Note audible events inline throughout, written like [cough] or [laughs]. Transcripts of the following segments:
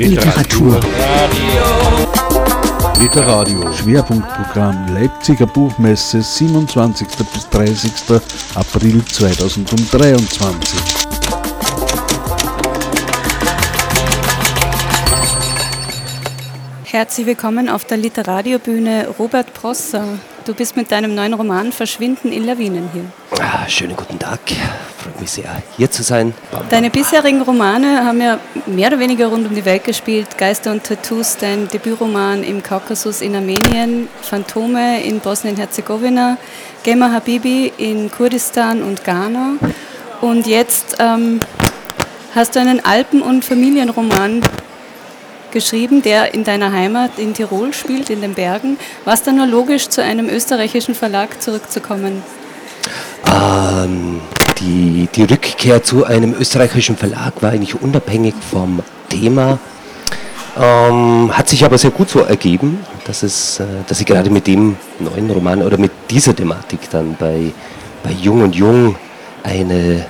Literatur. Literadio. Schwerpunktprogramm Leipziger Buchmesse 27. bis 30. April 2023. Herzlich willkommen auf der Literariobühne Robert Prosser. Du bist mit deinem neuen Roman Verschwinden in Lawinen hier. Ah, schönen guten Tag. Freut mich sehr, hier zu sein. Deine bisherigen Romane haben ja mehr oder weniger rund um die Welt gespielt. Geister und Tattoos, dein Debütroman im Kaukasus in Armenien, Phantome in Bosnien-Herzegowina, Gemma Habibi in Kurdistan und Ghana. Und jetzt ähm, hast du einen Alpen- und Familienroman geschrieben, der in deiner Heimat in Tirol spielt, in den Bergen. War es dann nur logisch, zu einem österreichischen Verlag zurückzukommen? Ähm, die, die Rückkehr zu einem österreichischen Verlag war eigentlich unabhängig vom Thema. Ähm, hat sich aber sehr gut so ergeben, dass, es, äh, dass ich gerade mit dem neuen Roman oder mit dieser Thematik dann bei, bei Jung und Jung eine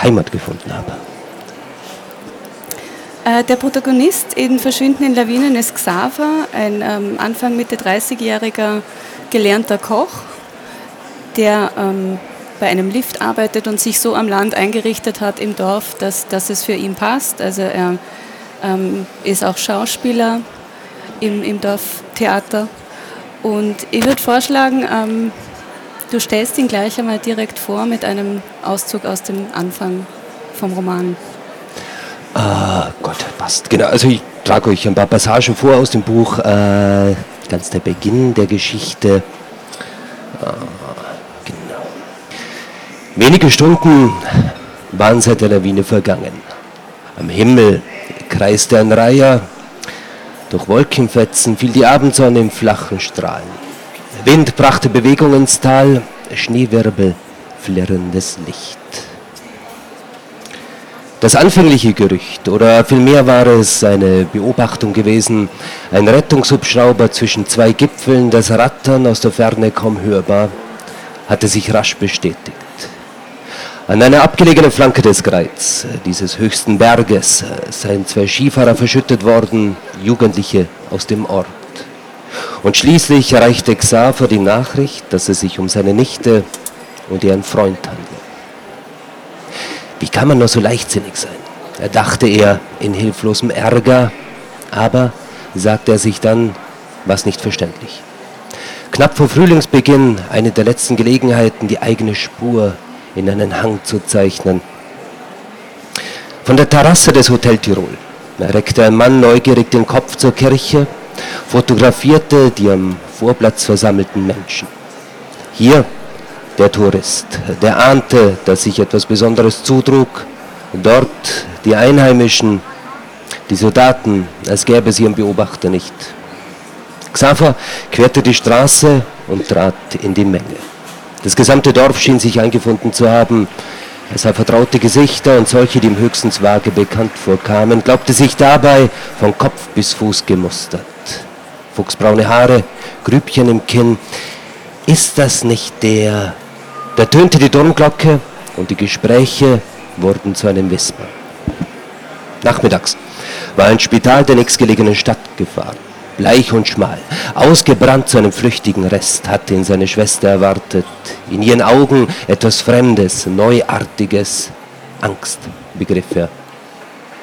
Heimat gefunden habe. Äh, der Protagonist in Verschwinden in Lawinen ist Xaver, ein ähm, Anfang Mitte 30-jähriger gelernter Koch, der ähm, bei einem Lift arbeitet und sich so am Land eingerichtet hat im Dorf, dass, dass es für ihn passt. Also er ähm, ist auch Schauspieler im, im Dorftheater. Und ich würde vorschlagen, ähm, du stellst ihn gleich einmal direkt vor mit einem Auszug aus dem Anfang vom Roman. Ah, Gott, passt. Genau, also ich trage euch ein paar Passagen vor aus dem Buch. Äh, ganz der Beginn der Geschichte. Ah, genau. Wenige Stunden waren seit der Lawine vergangen. Am Himmel kreiste ein Reiher. Durch Wolkenfetzen fiel die Abendsonne in flachen Strahlen. Wind brachte Bewegung ins Tal, Schneewirbel, flirrendes Licht. Das anfängliche Gerücht, oder vielmehr war es eine Beobachtung gewesen, ein Rettungshubschrauber zwischen zwei Gipfeln, das Rattern aus der Ferne kaum hörbar, hatte sich rasch bestätigt. An einer abgelegenen Flanke des Greiz, dieses höchsten Berges, seien zwei Skifahrer verschüttet worden, Jugendliche aus dem Ort. Und schließlich erreichte Xaver die Nachricht, dass es sich um seine Nichte und ihren Freund handelt. Wie kann man nur so leichtsinnig sein? Da dachte er in hilflosem Ärger, aber, sagte er sich dann, was nicht verständlich. Knapp vor Frühlingsbeginn eine der letzten Gelegenheiten, die eigene Spur in einen Hang zu zeichnen. Von der Terrasse des Hotel Tirol reckte ein Mann neugierig den Kopf zur Kirche, fotografierte die am Vorplatz versammelten Menschen. Hier der Tourist, der ahnte, dass sich etwas Besonderes zutrug. Dort die Einheimischen, die Soldaten, als gäbe es ihren Beobachter nicht. Xaver querte die Straße und trat in die Menge. Das gesamte Dorf schien sich eingefunden zu haben. Er sah vertraute Gesichter und solche, die ihm höchstens vage bekannt vorkamen, glaubte sich dabei von Kopf bis Fuß gemustert. Fuchsbraune Haare, Grübchen im Kinn. Ist das nicht der da tönte die Turmglocke und die Gespräche wurden zu einem Whisper. Nachmittags war ein Spital der nächstgelegenen Stadt gefahren. Bleich und schmal, ausgebrannt zu einem flüchtigen Rest, hatte ihn seine Schwester erwartet. In ihren Augen etwas Fremdes, Neuartiges, Angst, begriff er.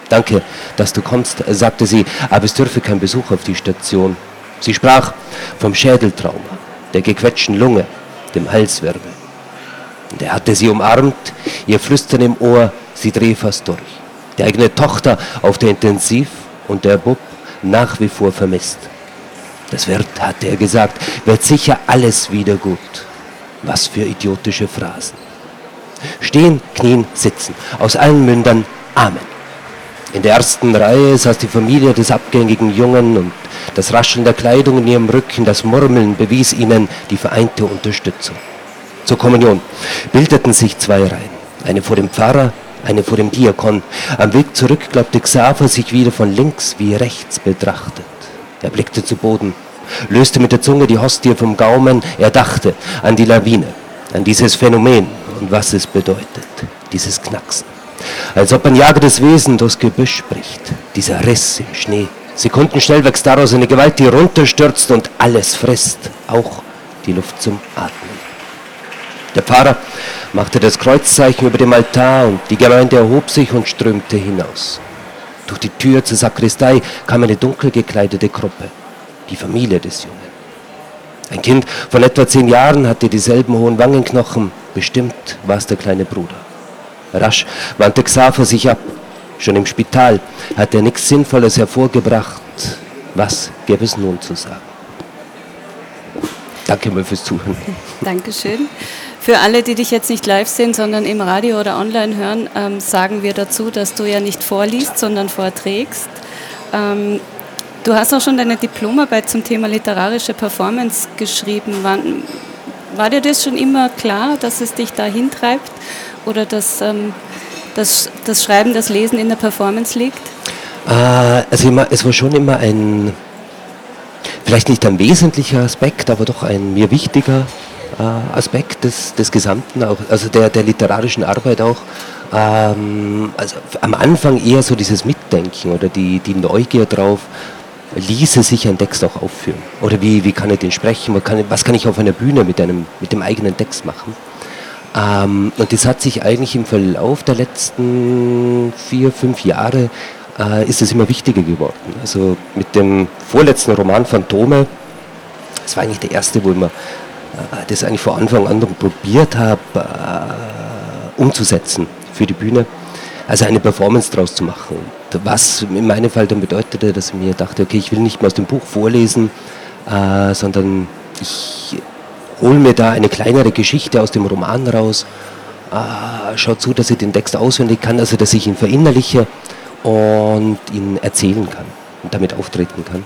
Danke, dass du kommst, sagte sie, aber es dürfe kein Besuch auf die Station. Sie sprach vom Schädeltrauma, der gequetschten Lunge, dem Halswirbel. Und er hatte sie umarmt, ihr Flüstern im Ohr, sie dreh fast durch. Die eigene Tochter auf der Intensiv und der Bub nach wie vor vermisst. Das wird, hatte er gesagt, wird sicher alles wieder gut. Was für idiotische Phrasen. Stehen, knien, sitzen. Aus allen Mündern Amen. In der ersten Reihe saß die Familie des abgängigen Jungen und das Rascheln der Kleidung in ihrem Rücken, das Murmeln bewies ihnen die vereinte Unterstützung zur Kommunion, bildeten sich zwei Reihen. Eine vor dem Pfarrer, eine vor dem Diakon. Am Weg zurück glaubte Xaver sich wieder von links wie rechts betrachtet. Er blickte zu Boden, löste mit der Zunge die Hostie vom Gaumen. Er dachte an die Lawine, an dieses Phänomen und was es bedeutet, dieses Knacksen. Als ob ein jagendes Wesen durchs Gebüsch bricht. Dieser Riss im Schnee. Sekundenschnell wächst daraus eine Gewalt, die runterstürzt und alles frisst. Auch die Luft zum Atmen. Der Pfarrer machte das Kreuzzeichen über dem Altar und die Gemeinde erhob sich und strömte hinaus. Durch die Tür zur Sakristei kam eine dunkel gekleidete Gruppe, die Familie des Jungen. Ein Kind von etwa zehn Jahren hatte dieselben hohen Wangenknochen, bestimmt war es der kleine Bruder. Rasch wandte Xaver sich ab. Schon im Spital hat er nichts Sinnvolles hervorgebracht. Was gäbe es nun zu sagen? Danke mal fürs Zuhören. Dankeschön. Für alle, die dich jetzt nicht live sehen, sondern im Radio oder online hören, ähm, sagen wir dazu, dass du ja nicht vorliest, sondern vorträgst. Ähm, du hast auch schon deine Diplomarbeit zum Thema literarische Performance geschrieben. Wann, war dir das schon immer klar, dass es dich dahin treibt oder dass ähm, das, das Schreiben, das Lesen in der Performance liegt? Äh, also immer, es war schon immer ein, vielleicht nicht ein wesentlicher Aspekt, aber doch ein mir wichtiger äh, Aspekt des, des Gesamten, auch, also der, der literarischen Arbeit auch. Ähm, also am Anfang eher so dieses Mitdenken oder die, die Neugier drauf, ließe sich ein Text auch aufführen? Oder wie, wie kann ich den sprechen? Was kann, ich, was kann ich auf einer Bühne mit, einem, mit dem eigenen Text machen? Ähm, und das hat sich eigentlich im Verlauf der letzten vier, fünf Jahre äh, ist es immer wichtiger geworden. Also mit dem vorletzten Roman Phantome, das war eigentlich der erste, wo ich mir das eigentlich von Anfang an probiert habe, äh, umzusetzen für die Bühne. Also eine Performance daraus zu machen. Was in meinem Fall dann bedeutete, dass ich mir dachte, okay, ich will nicht mehr aus dem Buch vorlesen, äh, sondern ich hole mir da eine kleinere Geschichte aus dem Roman raus, äh, schau zu, dass ich den Text auswendig kann, also dass ich ihn verinnerliche und ihn erzählen kann und damit auftreten kann.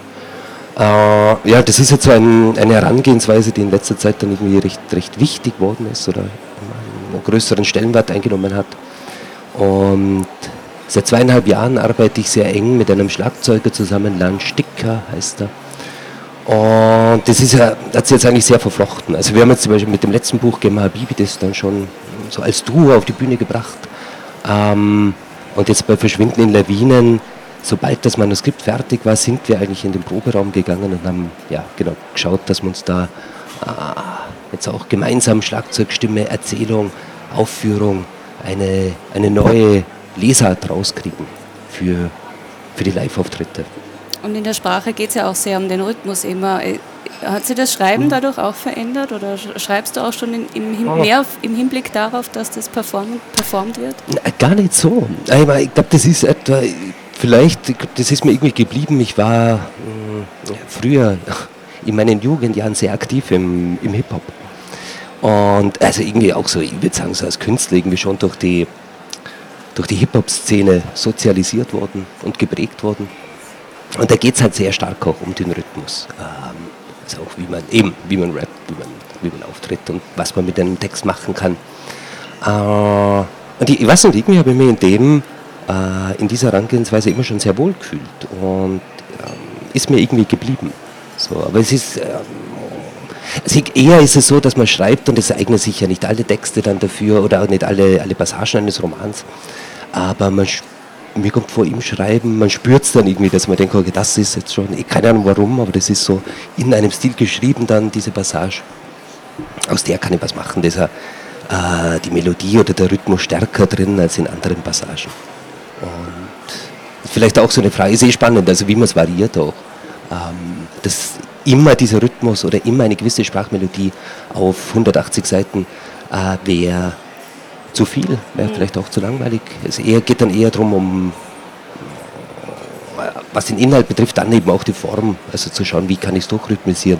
Äh, ja, das ist jetzt so ein, eine Herangehensweise, die in letzter Zeit dann irgendwie recht, recht wichtig geworden ist oder einen größeren Stellenwert eingenommen hat. Und seit zweieinhalb Jahren arbeite ich sehr eng mit einem Schlagzeuger zusammen, Lan Sticker heißt er. Und das ist ja, hat sich jetzt eigentlich sehr verflochten. Also wir haben jetzt zum Beispiel mit dem letzten Buch Gemma Bibi das dann schon so als Duo auf die Bühne gebracht. Ähm, und jetzt bei Verschwinden in Lawinen sobald das Manuskript fertig war, sind wir eigentlich in den Proberaum gegangen und haben ja, genau, geschaut, dass wir uns da äh, jetzt auch gemeinsam Schlagzeugstimme, Erzählung, Aufführung, eine, eine neue Lesart rauskriegen für, für die Live-Auftritte. Und in der Sprache geht es ja auch sehr um den Rhythmus immer. Äh, hat sich das Schreiben hm. dadurch auch verändert oder schreibst du auch schon in, im, oh. mehr im Hinblick darauf, dass das performt, performt wird? Na, gar nicht so. Ich, ich glaube, das ist etwa, vielleicht, das ist mir irgendwie geblieben, ich war äh, früher [laughs] in meinen Jugendjahren sehr aktiv im, im Hip-Hop. Und also irgendwie auch so, ich würde sagen, so als Künstler irgendwie schon durch die, durch die Hip-Hop-Szene sozialisiert worden und geprägt worden. Und da geht es halt sehr stark auch um den Rhythmus. Ähm, also auch wie man eben, wie man rappt, wie man, wie man auftritt und was man mit einem Text machen kann. Äh, und ich, ich weiß nicht, irgendwie habe ich mir in dem äh, in dieser Herangehensweise immer schon sehr wohl gefühlt und ähm, ist mir irgendwie geblieben. So, aber es ist also eher ist es so, dass man schreibt und es eignen sich ja nicht alle Texte dann dafür oder auch nicht alle, alle Passagen eines Romans, aber man mir kommt vor ihm Schreiben, man spürt es dann irgendwie, dass man denkt, okay, das ist jetzt schon, keine Ahnung warum, aber das ist so in einem Stil geschrieben dann, diese Passage. Aus der kann ich was machen, da ist äh, die Melodie oder der Rhythmus stärker drin als in anderen Passagen. Und vielleicht auch so eine Frage, ist eh spannend, also wie man es variiert auch. Ähm, dass immer dieser Rhythmus oder immer eine gewisse Sprachmelodie auf 180 Seiten äh, wäre zu viel, wäre mhm. vielleicht auch zu langweilig. Es eher, geht dann eher darum, um was den Inhalt betrifft, dann eben auch die Form, also zu schauen, wie kann ich es durchrhythmisieren,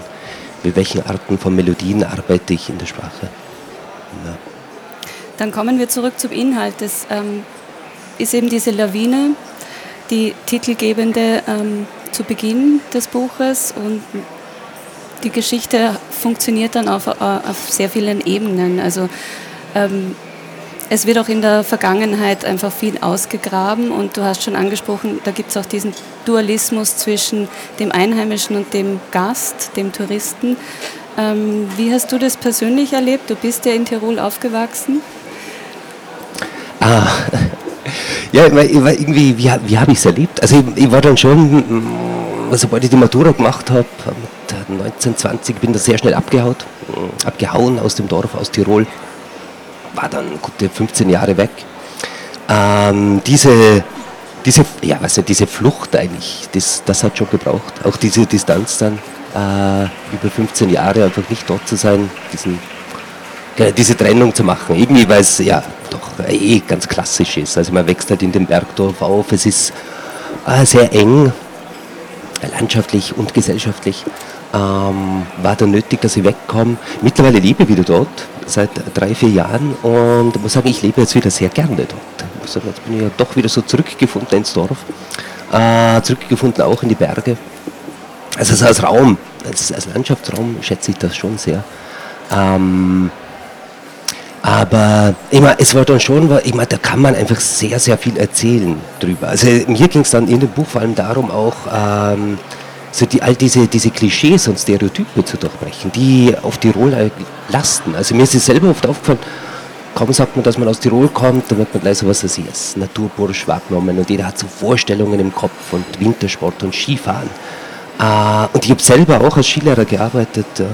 mit welchen Arten von Melodien arbeite ich in der Sprache. Ja. Dann kommen wir zurück zum Inhalt. Das ähm, ist eben diese Lawine, die titelgebende ähm, zu Beginn des Buches und die Geschichte funktioniert dann auf, äh, auf sehr vielen Ebenen. Also ähm, es wird auch in der Vergangenheit einfach viel ausgegraben und du hast schon angesprochen, da gibt es auch diesen Dualismus zwischen dem Einheimischen und dem Gast, dem Touristen. Ähm, wie hast du das persönlich erlebt? Du bist ja in Tirol aufgewachsen. Ah, Ja, irgendwie, wie, wie habe ich es erlebt? Also ich, ich, war dann schon, mm, sobald ich die Matura gemacht habe, mit 19, 20, bin da sehr schnell abgehauen, mm, abgehauen aus dem Dorf, aus Tirol. War dann gute 15 Jahre weg. Ähm, diese, diese, ja, ja, diese Flucht eigentlich, das, das hat schon gebraucht. Auch diese Distanz dann, äh, über 15 Jahre einfach nicht dort zu sein, diesen diese Trennung zu machen. Irgendwie, weil es ja doch eh ganz klassisch ist. Also man wächst halt in dem Bergdorf auf, es ist äh, sehr eng, landschaftlich und gesellschaftlich. Ähm, war dann nötig, dass ich wegkomme. Mittlerweile lebe ich wieder dort, seit drei, vier Jahren und muss sagen, ich lebe jetzt wieder sehr gerne dort. Ich jetzt bin ich ja doch wieder so zurückgefunden ins Dorf, äh, zurückgefunden auch in die Berge. Also als Raum, als, als Landschaftsraum schätze ich das schon sehr. Ähm, aber meine, es war dann schon, meine, da kann man einfach sehr, sehr viel erzählen drüber. Also mir ging es dann in dem Buch vor allem darum auch, ähm, so die, all diese, diese Klischees und Stereotype zu durchbrechen, die auf Tirol lasten. Also mir ist es selber oft aufgefallen, kaum sagt man, dass man aus Tirol kommt, dann wird man gleich so was als Naturbursch wahrgenommen und jeder hat so Vorstellungen im Kopf und Wintersport und Skifahren. Äh, und ich habe selber auch als Skilehrer gearbeitet ähm,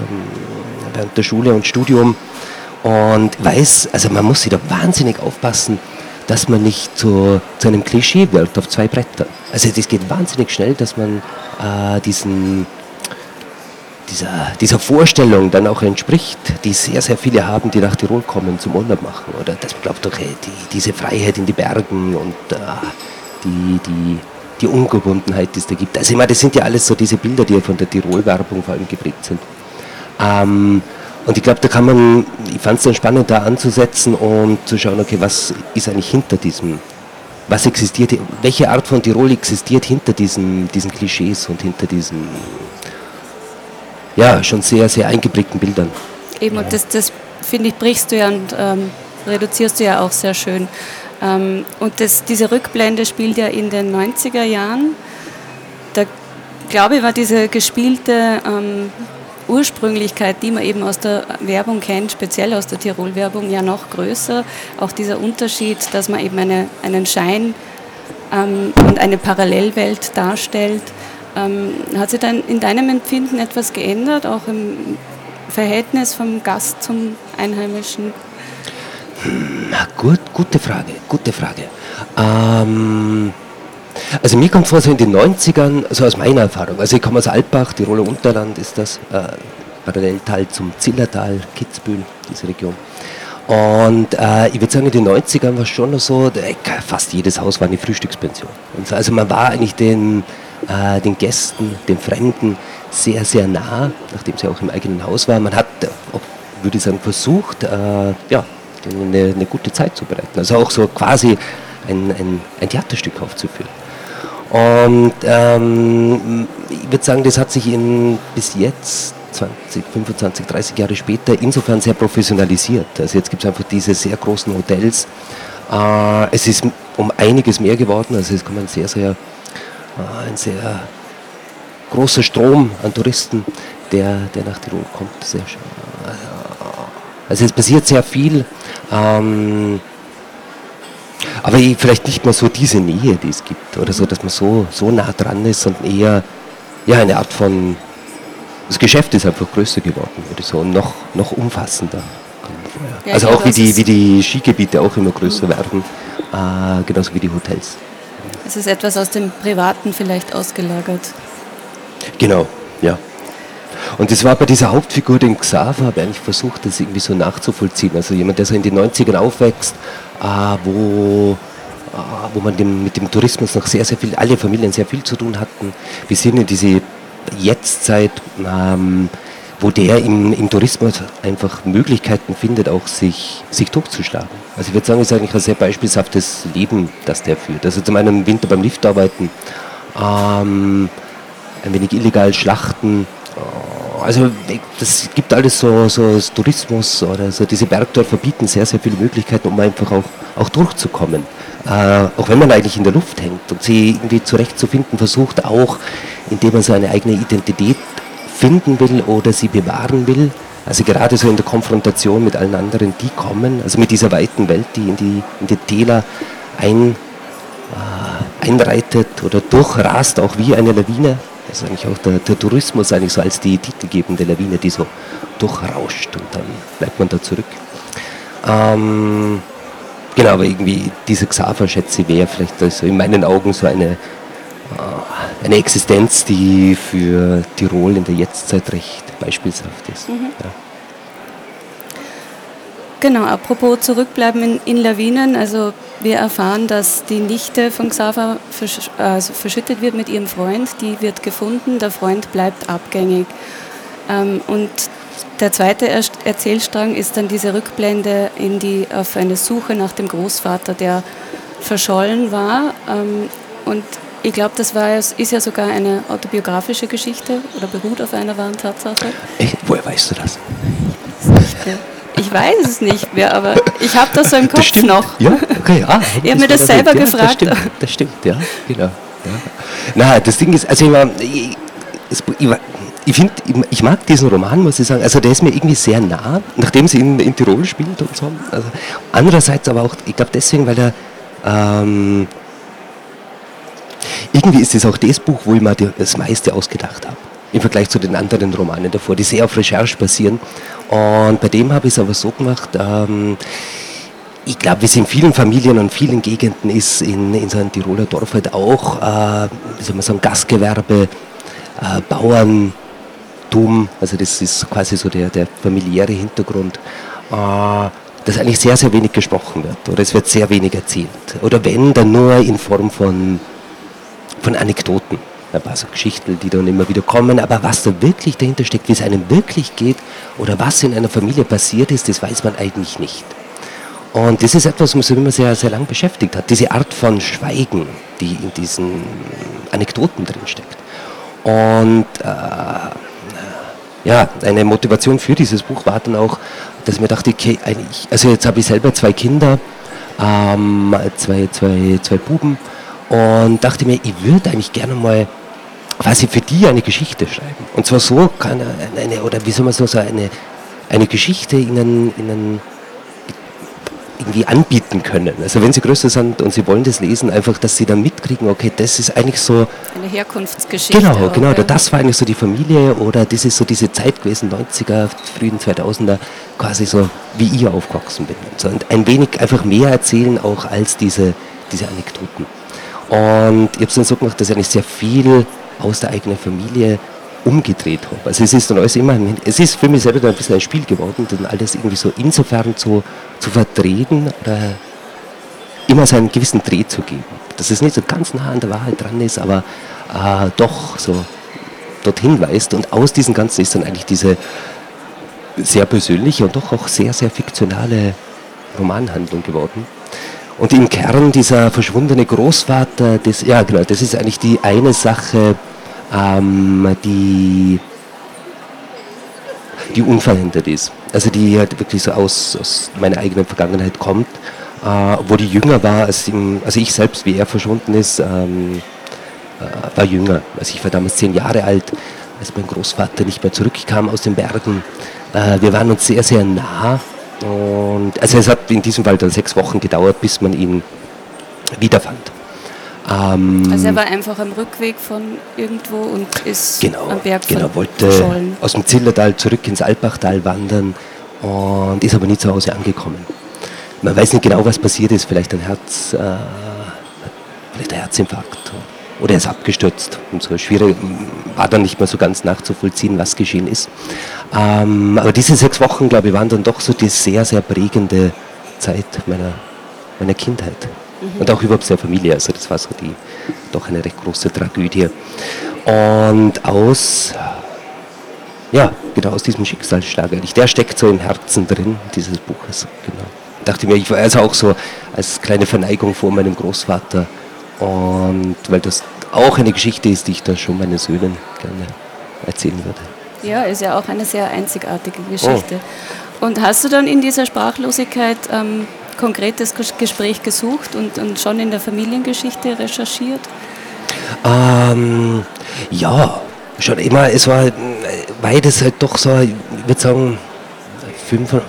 während der Schule und Studium und weiß, also man muss sich da wahnsinnig aufpassen, dass man nicht zu, zu einem Klischee wird auf zwei Brettern. Also das geht wahnsinnig schnell, dass man äh, diesen, dieser, dieser Vorstellung dann auch entspricht, die sehr, sehr viele haben, die nach Tirol kommen zum Urlaub machen. Oder das glaubt doch, die, diese Freiheit in die Bergen und äh, die, die, die Ungebundenheit, die es da gibt. Also ich meine, das sind ja alles so diese Bilder, die ja von der Tirol-Werbung vor allem geprägt sind. Ähm, und ich glaube, da kann man, ich fand es dann spannend, da anzusetzen und zu schauen, okay, was ist eigentlich hinter diesem, was existiert, welche Art von Tirol existiert hinter diesen, diesen Klischees und hinter diesen, ja, schon sehr, sehr eingeprägten Bildern. Eben, und das, das finde ich, brichst du ja und ähm, reduzierst du ja auch sehr schön. Ähm, und das, diese Rückblende spielt ja in den 90er Jahren. Da glaube ich, war diese gespielte ähm, Ursprünglichkeit, die man eben aus der Werbung kennt, speziell aus der Tirol-Werbung, ja noch größer. Auch dieser Unterschied, dass man eben eine, einen Schein ähm, und eine Parallelwelt darstellt. Ähm, hat sich dann in deinem Empfinden etwas geändert, auch im Verhältnis vom Gast zum Einheimischen? Na gut, gute Frage, gute Frage. Ähm also mir kommt vor, so in den 90ern, so aus meiner Erfahrung, also ich komme aus Alpbach, Tiroler Unterland ist das, äh, Paralleltal zum Zillertal, Kitzbühel, diese Region. Und äh, ich würde sagen, in den 90ern war es schon so, äh, fast jedes Haus war eine Frühstückspension. Also man war eigentlich den, äh, den Gästen, den Fremden sehr, sehr nah, nachdem sie auch im eigenen Haus waren. Man hat, würde ich sagen, versucht, äh, ja, eine, eine, gute Zeit zu bereiten. Also auch so quasi ein, ein, ein Theaterstück aufzuführen. Und ähm, ich würde sagen, das hat sich in, bis jetzt 20, 25, 30 Jahre später insofern sehr professionalisiert. Also jetzt gibt es einfach diese sehr großen Hotels. Äh, es ist um einiges mehr geworden, also es kommt ein sehr, sehr, äh, ein sehr großer Strom an Touristen, der, der nach Tirol kommt. Sehr, äh, also es passiert sehr viel. Ähm, aber vielleicht nicht mehr so diese Nähe, die es gibt, oder so, dass man so, so nah dran ist, sondern eher ja, eine Art von, das Geschäft ist einfach größer geworden, würde ich sagen, noch, noch umfassender. Ja, also auch wie die, wie die Skigebiete auch immer größer mhm. werden, äh, genauso wie die Hotels. Es ist etwas aus dem Privaten vielleicht ausgelagert. Genau, ja. Und das war bei dieser Hauptfigur, den Xaver, habe ich eigentlich versucht, das irgendwie so nachzuvollziehen. Also jemand, der so in den 90ern aufwächst, äh, wo, äh, wo man dem, mit dem Tourismus noch sehr, sehr viel, alle Familien sehr viel zu tun hatten. Wir sind in diese Jetztzeit, ähm, wo der im, im, Tourismus einfach Möglichkeiten findet, auch sich, sich durchzuschlagen. Also ich würde sagen, es ist eigentlich ein sehr beispielhaftes Leben, das der führt. Also zum einen im Winter beim Liftarbeiten, ähm, ein wenig illegal schlachten, also das gibt alles so, so Tourismus oder so diese Bergdörfer bieten sehr, sehr viele Möglichkeiten, um einfach auch, auch durchzukommen. Äh, auch wenn man eigentlich in der Luft hängt und sie irgendwie zurechtzufinden versucht, auch indem man seine eigene Identität finden will oder sie bewahren will. Also gerade so in der Konfrontation mit allen anderen, die kommen, also mit dieser weiten Welt, die in die, in die Täler ein, einreitet oder durchrast, auch wie eine Lawine. Das ist eigentlich auch der, der Tourismus eigentlich so als die titelgebende Lawine, die so durchrauscht und dann bleibt man da zurück. Ähm, genau, aber irgendwie diese Xaver, schätze ich, wäre vielleicht also in meinen Augen so eine, äh, eine Existenz, die für Tirol in der Jetztzeit recht beispielshaft ist. Mhm. Ja. Genau, apropos zurückbleiben in, in, Lawinen, also wir erfahren, dass die Nichte von Xaver versch also verschüttet wird mit ihrem Freund, die wird gefunden, der Freund bleibt abgängig. Ähm, und der zweite Erzählstrang ist dann diese Rückblende in die, auf eine Suche nach dem Großvater, der verschollen war. Ähm, und ich glaube, das war, ist ja sogar eine autobiografische Geschichte oder beruht auf einer wahren Tatsache. Echt? Woher weißt du das? Ich weiß es nicht mehr, aber ich habe das so im Kopf noch. Ja, okay. Ah, [laughs] ich habe mir das selber ja, gefragt. Das stimmt, das stimmt, ja, genau. Ja. Na, das Ding ist, also ich, war, ich, ich, ich finde, ich mag diesen Roman, muss ich sagen. Also der ist mir irgendwie sehr nah, nachdem sie in, in Tirol spielt und so. Also andererseits aber auch, ich glaube deswegen, weil er ähm, irgendwie ist es auch das Buch, wo ich mir das meiste ausgedacht habe im Vergleich zu den anderen Romanen davor, die sehr auf Recherche basieren. Und bei dem habe ich es aber so gemacht, ähm, ich glaube, wie es in vielen Familien und vielen Gegenden ist, in, in so einem Tiroler Dorf halt auch, äh, wie soll man sagen, Gastgewerbe, äh, Bauerntum, also das ist quasi so der, der familiäre Hintergrund, äh, dass eigentlich sehr, sehr wenig gesprochen wird oder es wird sehr wenig erzählt. Oder wenn, dann nur in Form von, von Anekdoten ein paar so Geschichten, die dann immer wieder kommen, aber was da wirklich dahinter steckt, wie es einem wirklich geht oder was in einer Familie passiert ist, das weiß man eigentlich nicht. Und das ist etwas, was mich immer sehr, sehr lang beschäftigt hat, diese Art von Schweigen, die in diesen Anekdoten drinsteckt. Und äh, ja, eine Motivation für dieses Buch war dann auch, dass ich mir dachte, okay, also jetzt habe ich selber zwei Kinder, ähm, zwei, zwei, zwei Buben und dachte mir, ich würde eigentlich gerne mal quasi für die eine Geschichte schreiben. Und zwar so kann eine, oder wie soll man so sagen, eine, eine Geschichte ihnen, ihnen irgendwie anbieten können. Also wenn sie größer sind und sie wollen das lesen, einfach, dass sie dann mitkriegen, okay, das ist eigentlich so... Eine Herkunftsgeschichte. Genau, auch, genau. Ja. Das war eigentlich so die Familie oder das ist so diese Zeit gewesen, 90er, frühen 2000er, quasi so, wie ich aufgewachsen bin. Und, so. und ein wenig einfach mehr erzählen auch als diese, diese Anekdoten. Und ich habe es dann so gemacht, dass ich eigentlich sehr viel aus der eigenen Familie umgedreht habe. Also es ist dann alles immer, es ist für mich selber dann ein bisschen ein Spiel geworden, dann alles irgendwie so insofern zu, zu vertreten oder immer so einen gewissen Dreh zu geben. Dass es nicht so ganz nah an der Wahrheit dran ist, aber äh, doch so dorthin weist. Und aus diesem Ganzen ist dann eigentlich diese sehr persönliche und doch auch sehr, sehr fiktionale Romanhandlung geworden. Und im Kern dieser verschwundene Großvater, das, ja genau, das ist eigentlich die eine Sache, ähm, die, die unverändert ist. Also die halt wirklich so aus, aus meiner eigenen Vergangenheit kommt, äh, wo die jünger war, als, im, also ich selbst, wie er verschwunden ist, ähm, äh, war jünger. Also ich war damals zehn Jahre alt, als mein Großvater nicht mehr zurückkam aus den Bergen. Äh, wir waren uns sehr, sehr nah und also es hat in diesem Fall dann sechs Wochen gedauert, bis man ihn wiederfand. Ähm, also er war einfach am Rückweg von irgendwo und ist genau, am Berg Genau, wollte verschollen. aus dem Zillertal zurück ins Alpbachtal wandern und ist aber nie zu Hause angekommen. Man weiß nicht genau, was passiert ist, vielleicht ein Herz, äh, vielleicht ein Herzinfarkt oder er ist abgestürzt. Und so schwierig war dann nicht mehr so ganz nachzuvollziehen, was geschehen ist. Ähm, aber diese sechs Wochen, glaube ich, waren dann doch so die sehr, sehr prägende Zeit meiner, meiner Kindheit. Mhm. Und auch überhaupt der Familie. Also das war so die doch eine recht große Tragödie. Und aus, ja, genau aus diesem Schicksalsschlag eigentlich, der steckt so im Herzen drin, dieses Buches. Genau. Dachte mir, ich war also auch so als kleine Verneigung vor meinem Großvater und weil das auch eine Geschichte ist, die ich da schon meinen Söhnen gerne erzählen würde. Ja, ist ja auch eine sehr einzigartige Geschichte. Oh. Und hast du dann in dieser Sprachlosigkeit ähm, konkretes Gespräch gesucht und, und schon in der Familiengeschichte recherchiert? Ähm, ja, schon immer. Es war, weil das halt doch so, ich würde sagen,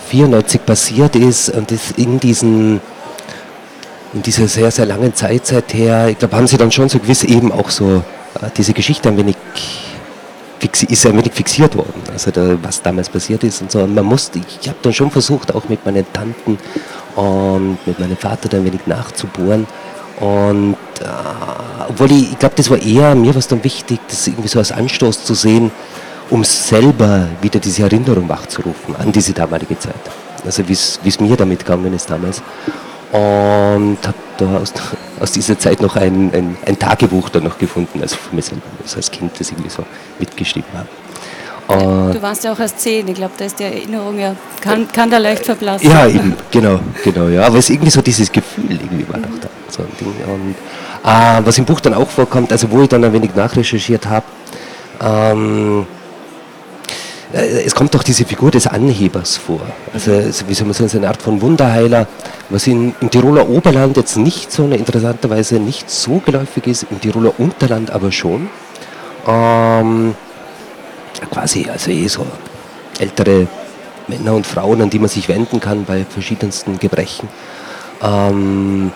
94 passiert ist und es in diesen in dieser sehr, sehr langen Zeit seither, ich glaube, haben sie dann schon so gewiss eben auch so äh, diese Geschichte ein wenig ist ein wenig fixiert worden, also da, was damals passiert ist und so. Und man musste, ich habe dann schon versucht, auch mit meinen Tanten und mit meinem Vater da ein wenig nachzubohren. Und äh, obwohl ich, ich glaube, das war eher, mir war es dann wichtig, das irgendwie so als Anstoß zu sehen, um selber wieder diese Erinnerung wachzurufen an diese damalige Zeit. Also wie es mir damit gegangen ist damals und habe da aus, [laughs] aus, dieser Zeit noch ein, ein, ein, Tagebuch da noch gefunden, also von mir selber, also als Kind, das irgendwie so mitgeschrieben habe. Du warst ja auch als zehn, ich glaube, da ist die Erinnerung ja, kann, kann da leicht verblassen. Ja, eben, genau, genau, ja, aber es ist irgendwie so dieses Gefühl irgendwie war noch da, so ein Ding. Und äh, was im Buch dann auch vorkommt, also wo ich dann ein wenig nachrecherchiert habe, ähm, äh, es kommt doch diese Figur des Anhebers vor. Also, wie soll man sagen, so eine Art von Wunderheiler, was in, im Tiroler Oberland jetzt nicht so, interessanterweise nicht so geläufig ist, im Tiroler Unterland aber schon. Ähm, quasi, also eh so ältere Männer und Frauen, an die man sich wenden kann bei verschiedensten Gebrechen. Ähm,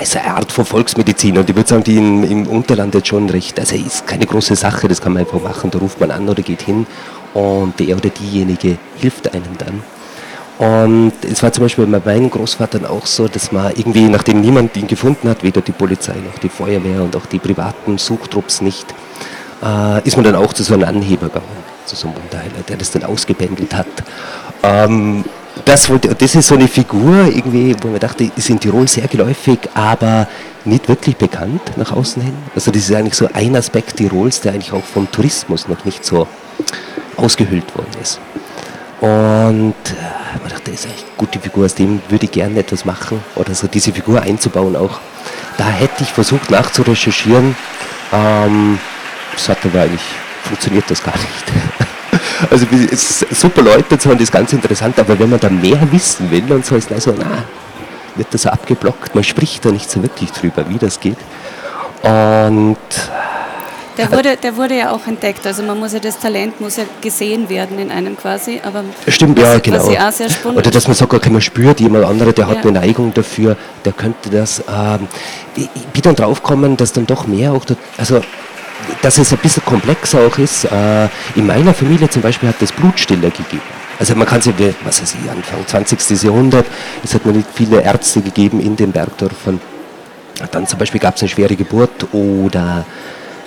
ist eine Art von Volksmedizin und ich würde sagen, die in, im Unterland jetzt schon recht, also ist keine große Sache, das kann man einfach machen, da ruft man an oder geht hin und der oder diejenige hilft einem dann. Und es war zum Beispiel bei meinen Großvatern auch so, dass man irgendwie, nachdem niemand ihn gefunden hat, weder die Polizei noch die Feuerwehr und auch die privaten Suchtrupps nicht, äh, ist man dann auch zu so einem Anheber gegangen, zu so einem Wunderheiler, der das dann ausgebändelt hat. Ähm, das, wollte, das ist so eine Figur, irgendwie, wo man dachte, ist in Tirol sehr geläufig, aber nicht wirklich bekannt nach außen hin. Also das ist eigentlich so ein Aspekt Tirols, der eigentlich auch vom Tourismus noch nicht so ausgehöhlt worden ist. Und äh, man dachte, das ist eigentlich eine gute Figur, aus dem würde ich gerne etwas machen oder so diese Figur einzubauen auch. Da hätte ich versucht nachzurecherchieren. Ähm, das hat aber eigentlich funktioniert das gar nicht. [laughs] Also es ist super Leute und so, und das ist ganz interessant, aber wenn man da mehr wissen will und so ist also, na, wird das abgeblockt. Man spricht da nicht so wirklich drüber, wie das geht. Und der wurde, der wurde ja auch entdeckt, also man muss ja das Talent muss ja gesehen werden in einem quasi, aber stimmt ja genau. Auch sehr Oder dass man sagt, okay, man spürt jemand andere, der ja. hat eine Neigung dafür, der könnte das. Ähm, ich bin dann draufgekommen, dass dann doch mehr auch, also dass es ein bisschen komplexer auch ist. Äh, in meiner Familie zum Beispiel hat es Blutstiller gegeben. Also man kann sich, was weiß ich, Anfang 20. Jahrhundert, es hat noch nicht viele Ärzte gegeben in den Bergdörfern. Dann zum Beispiel gab es eine schwere Geburt oder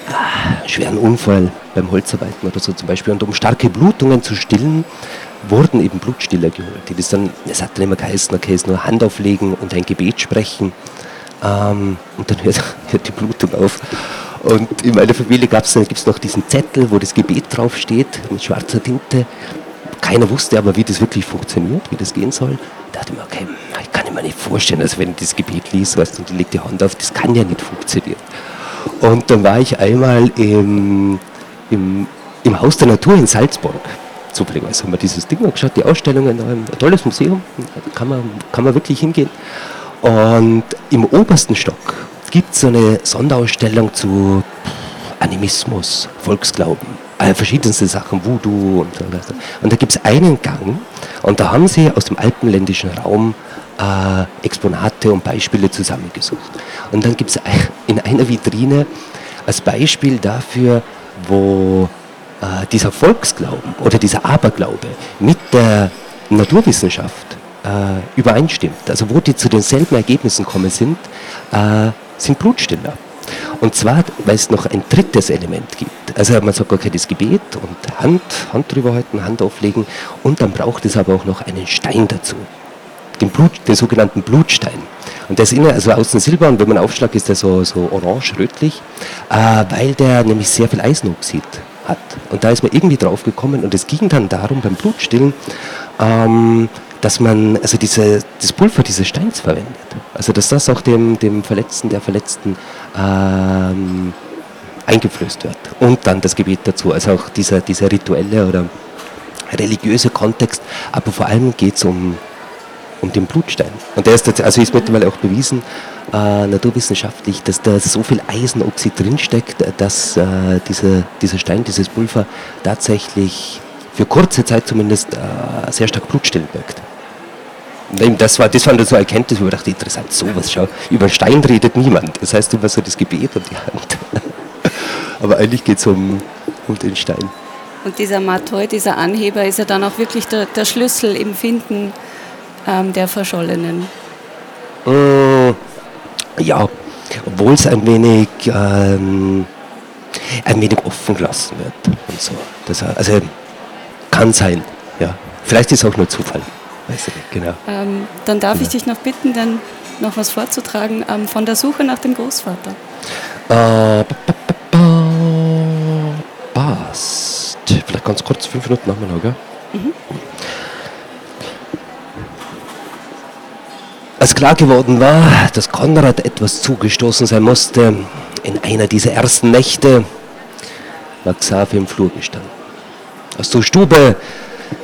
ah, schweren Unfall beim Holzarbeiten oder so zum Beispiel. Und um starke Blutungen zu stillen, wurden eben Blutstiller geholt. Das dann, es hat dann immer geheißen, okay, es nur Hand auflegen und ein Gebet sprechen. Ähm, und dann hört, [laughs] hört die Blutung auf. Und in meiner Familie gibt es noch diesen Zettel, wo das Gebet draufsteht, mit schwarzer Tinte. Keiner wusste aber, wie das wirklich funktioniert, wie das gehen soll. Da dachte ich mir, okay, ich kann mir nicht vorstellen, also wenn ich das Gebet liest, weißt und die legt die Hand auf, das kann ja nicht funktionieren. Und dann war ich einmal im, im, im Haus der Natur in Salzburg. Zufälligerweise haben wir dieses Ding angeschaut, die Ausstellungen, ein tolles Museum, da kann man, kann man wirklich hingehen. Und im obersten Stock gibt so eine Sonderausstellung zu Animismus, Volksglauben, äh, verschiedenste Sachen, Voodoo und so weiter. Und da gibt es einen Gang und da haben sie aus dem alpenländischen Raum äh, Exponate und Beispiele zusammengesucht. Und dann gibt es in einer Vitrine als Beispiel dafür, wo äh, dieser Volksglauben oder dieser Aberglaube mit der Naturwissenschaft äh, übereinstimmt. Also wo die zu denselben Ergebnissen kommen sind, äh, sind Blutstiller. Und zwar, weil es noch ein drittes Element gibt. Also man sagt, okay, das Gebet und Hand, Hand drüber halten, Hand auflegen und dann braucht es aber auch noch einen Stein dazu den, Blut, den sogenannten Blutstein. Und der ist innen, also außen silber und wenn man aufschlägt, ist der so, so orange-rötlich, äh, weil der nämlich sehr viel Eisenoxid hat. Und da ist man irgendwie drauf gekommen und es ging dann darum beim Blutstillen, ähm, dass man also diese, das Pulver dieses Steins verwendet. Also dass das auch dem, dem Verletzten, der Verletzten ähm, eingeflößt wird. Und dann das Gebet dazu, also auch dieser, dieser rituelle oder religiöse Kontext, aber vor allem geht es um um den Blutstein. Und der ist, also ist mittlerweile auch bewiesen, äh, naturwissenschaftlich, dass da so viel Eisenoxid drinsteckt, dass äh, dieser, dieser Stein, dieses Pulver tatsächlich für kurze Zeit zumindest äh, sehr stark blutstillend wirkt. Das war, das war dann so eine Erkenntnis, wo ich dachte, interessant, sowas, schau, über Stein redet niemand. Das heißt immer so das Gebet und die Hand. [laughs] Aber eigentlich geht es um, um den Stein. Und dieser Matoi, dieser Anheber, ist ja dann auch wirklich der, der Schlüssel im Finden ähm, der Verschollenen. Mm, ja, obwohl es ein wenig, ähm, ein wenig offen gelassen wird und so. Das, also kann sein, ja. Vielleicht ist es auch nur Zufall. Genau. Ähm, dann darf genau. ich dich noch bitten, dann noch was vorzutragen ähm, von der Suche nach dem Großvater. Äh, passt. Vielleicht ganz kurz, fünf Minuten haben wir noch, gell? Mhm. Als klar geworden war, dass Konrad etwas zugestoßen sein musste, in einer dieser ersten Nächte war Xavi im Flur gestanden. Aus der Stube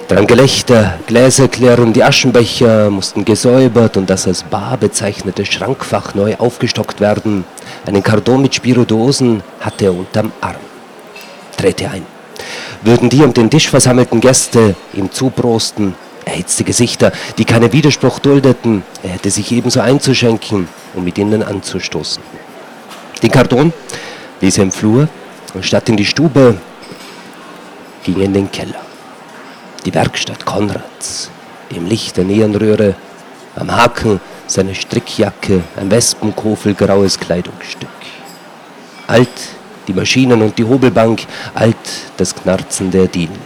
drang Gelächter, Gläser klärten, die Aschenbecher mussten gesäubert und das als Bar bezeichnete Schrankfach neu aufgestockt werden. Einen Kardon mit Spiridosen hatte er unterm Arm. Drehte ein. Würden die um den Tisch versammelten Gäste ihm zuprosten, erhitzte Gesichter, die keinen Widerspruch duldeten, er hätte sich ebenso einzuschenken und mit ihnen anzustoßen. Den Kardon ließ er im Flur und statt in die Stube ging er in den Keller. Die Werkstatt Konrads, im Licht der Neonröhre, am Haken seiner Strickjacke, ein wespenkofelgraues Kleidungsstück. Alt die Maschinen und die Hobelbank, alt das Knarzen der Dielen.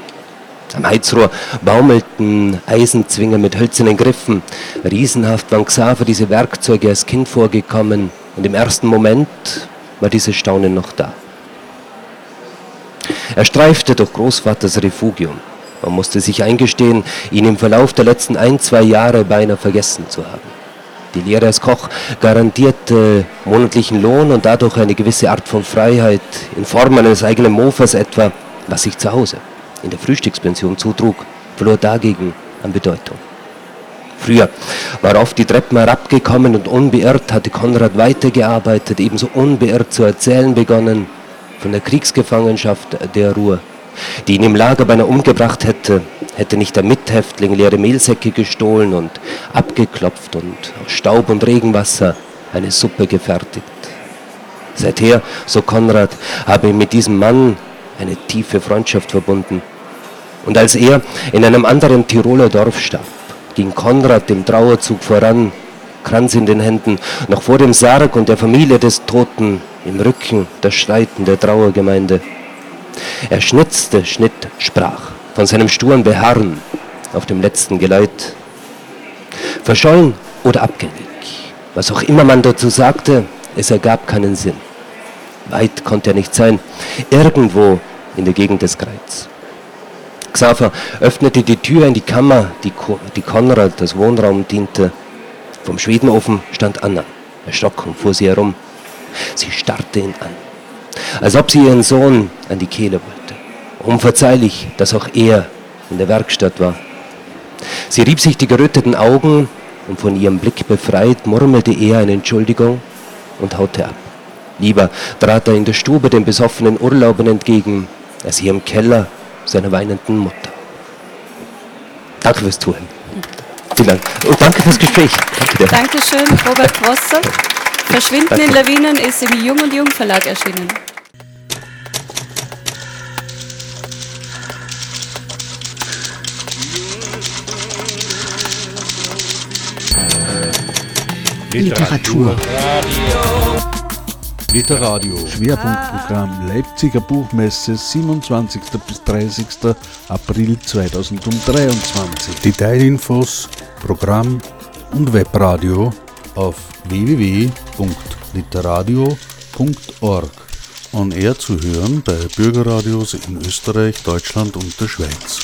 Am Heizrohr baumelten Eisenzwinger mit hölzernen Griffen. Riesenhaft waren Xaver diese Werkzeuge als Kind vorgekommen und im ersten Moment war dieses Staunen noch da. Er streifte durch Großvaters Refugium. Man musste sich eingestehen, ihn im Verlauf der letzten ein, zwei Jahre beinahe vergessen zu haben. Die Lehre als Koch garantierte monatlichen Lohn und dadurch eine gewisse Art von Freiheit in Form eines eigenen Mofas etwa, was sich zu Hause in der Frühstückspension zutrug, verlor dagegen an Bedeutung. Früher war oft die Treppen herabgekommen und unbeirrt hatte Konrad weitergearbeitet, ebenso unbeirrt zu erzählen begonnen von der Kriegsgefangenschaft der Ruhr, die ihn im Lager beinahe umgebracht hätte, hätte nicht der Mithäftling leere Mehlsäcke gestohlen und abgeklopft und aus Staub und Regenwasser eine Suppe gefertigt. Seither, so Konrad, habe ihn mit diesem Mann eine tiefe Freundschaft verbunden. Und als er in einem anderen Tiroler Dorf starb, ging Konrad dem Trauerzug voran, Kranz in den Händen, noch vor dem Sarg und der Familie des Toten, im Rücken das Schreiten der Trauergemeinde. Er schnitzte, schnitt, sprach von seinem sturen Beharren auf dem letzten Geleit. Verschollen oder abgängig, was auch immer man dazu sagte, es ergab keinen Sinn. Weit konnte er nicht sein, irgendwo in der Gegend des Kreuz. Xaver öffnete die Tür in die Kammer, die, die Konrad als Wohnraum diente. Vom Schwedenofen stand Anna. Erschrocken fuhr sie herum. Sie starrte ihn an, als ob sie ihren Sohn an die Kehle wollte. Unverzeihlich, dass auch er in der Werkstatt war. Sie rieb sich die geröteten Augen und von ihrem Blick befreit murmelte er eine Entschuldigung und haute ab. Lieber trat er in der Stube den besoffenen Urlaubern entgegen, als hier im Keller seiner weinenden Mutter. Danke fürs Zuhören. Vielen Dank. Und danke fürs Gespräch. Danke dir. Dankeschön, Robert Prosser. Verschwinden danke. in Lawinen ist im Jung und Jung Verlag erschienen. Literatur. Literadio. Schwerpunktprogramm Leipziger Buchmesse 27. bis 30. April 2023. Detailinfos, Programm und Webradio auf www.literadio.org. On Air zu hören bei Bürgerradios in Österreich, Deutschland und der Schweiz.